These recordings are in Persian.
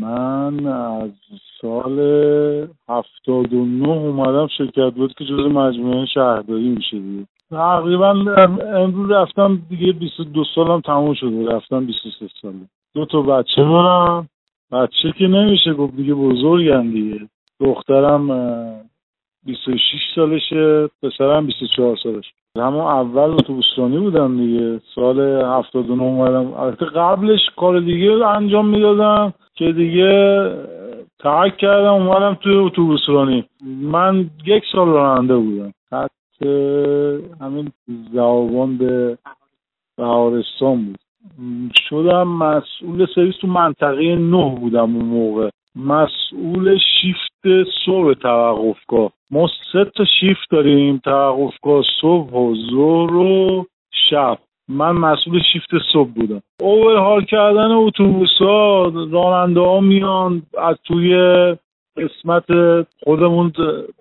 من از سال هفتاد و نه اومدم شرکت بود که جز مجموعه شهرداری میشه دیگه تقریبا امروز رفتم دیگه 22 سالم تموم شده رفتم 23 ساله. دو تا بچه دارم. بچه که نمیشه گفت دیگه بزرگن دیگه. دخترم 26 سالشه پسرم 24 سالشه همون اول اتوبوسرانی بودم دیگه. سال 79 اومدم. البته قبلش کار دیگه انجام می‌دادم که دیگه ترک کردم اومدم توی اتوبوسرانی من یک سال راننده بودم. خط همین زوابان به بهارستان بود. شدم مسئول سرویس تو منطقه نه بودم اون موقع. مسئول شیفت صبح توقفگاه. ما سه تا شیفت داریم توقفگاه صبح و ظهر و شب. من مسئول شیفت صبح بودم. اوورهال کردن اتوبوس ها راننده ها میان از توی قسمت خودمون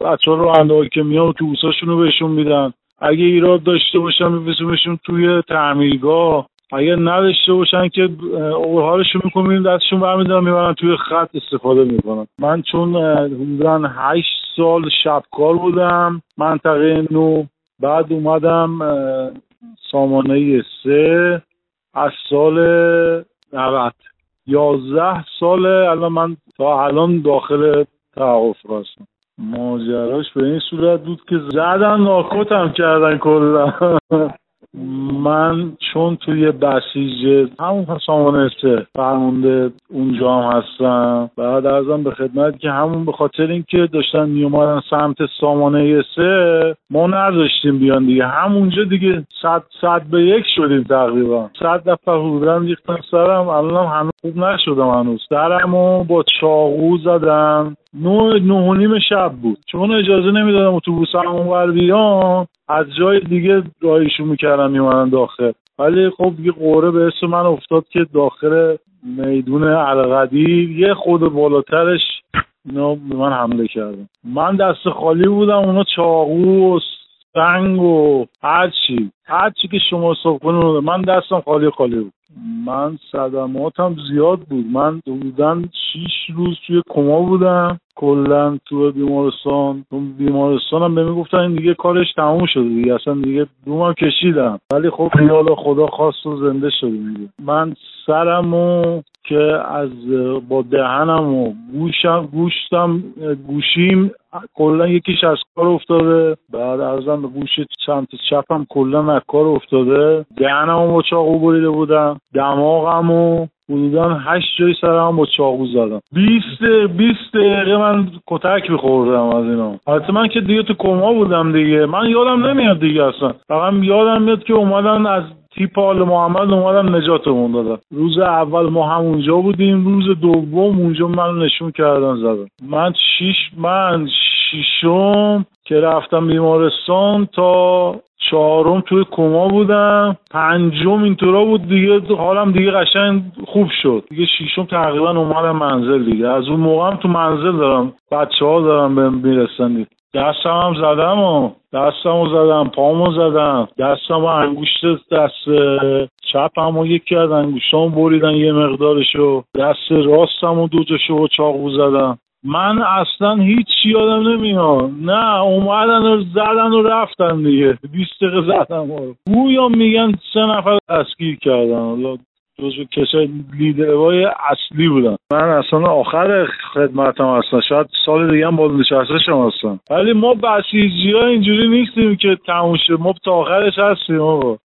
بچه ها راننده که میان اتوبوس رو بهشون میدن. اگه ایراد داشته باشن میفرستیمشون توی تعمیرگاه. اگر نداشته باشن که اوورهالشون می‌کنیم دستشون برمیدارن می‌برن توی خط استفاده می‌کنن. من چون حدودا هشت سال شبکار بودم منطقه نو. بعد اومدم سامانه سه. از سال 90 یازده سال الان من تا الان داخل توقف هستم ماجراش به این صورت بود که زدن ناکوتم کردن کلا. من چون توی بسیج همون سامانه سه فرمونده اونجا هم هستم بعد ارزم به خدمت که همون به خاطر اینکه داشتن میومدن سمت سامانه سه ما نداشتیم بیان دیگه. همونجا دیگه صد صد به یک شدیم تقریبا. صد نفر حضورم ریختن سرم الانم هنوز خوب نشدم هنوز. سرمو با چاقو زدم. نه نه نیم شب بود. چون اجازه نمی‌دادم اتوبوس همون بیان از جای دیگه راهیشون می‌کردم میمانن داخل. ولی خب یه قوره به اسم من افتاد که داخل میدون القدیر یه خود بالاترش اینا به من حمله کردن. من دست خالی بودم اونا چاقو و سنگ و هرچی هرچی که شما حساب کنید من دستم خالی خالی بود. من صدماتم زیاد بود. من بودن شیش روز توی کما بودم. کلا تو بیمارستان بیمارستان هم به می‌گفتن این دیگه کارش تموم شده دیگه اصلا دیگه دومم کشیدم. ولی خب خیال خدا خواست و زنده شدیم دیگه. من سرمو که از با دهنم و گوشم گوشتم گوشیم کلا یکیش از کار افتاده. بعد ازم به گوش چند چپم کلا از کار افتاده. دهنمو با چاقو بریده بودم. دماغمو حدودا هشت جای سرم با چاقو زدم. بیست بیست دقیقه من کتک بخوردم از اینا. حتی من که دیگه تو کما بودم دیگه. من یادم نمیاد دیگه اصلا. فقط یادم میاد که اومدن از تیپ آل محمد اومدن نجاتمون دادن. روز اول ما همونجا بودیم روز دوم اونجا من نشون کردن زدن. من شیش من شیشم که رفتم بیمارستان تا چهارم توی کما بودم. پنجم اینطورا بود دیگه حالم دیگه قشنگ خوب شد. دیگه شیشم تقریبا اومدم منزل دیگه. از اون موقع تو منزل دارم. بچه ها دارم به می‌رسن دستم زدم و دستم زدم پامو زدم. دستم و انگوشت دست چپم و یکی از انگوشتام بریدن یه مقدارشو. دست راستم و دوتاشو چاقو زدم. من اصلا هیچ یادم نمیاد. نه اومدن و زدن و رفتن دیگه. بیست دقیقه زدن رو. گویا میگن سه نفر دستگیر کردن. جزو کسای لیدرهای اصلی بودن. من اصلا آخر خدمتم هستم. شاید سال دیگه هم بازنشسته شما هستم. ولی ما بسیجی ها اینجوری نیستیم که تموم ما تا آخرش هستیم آقا.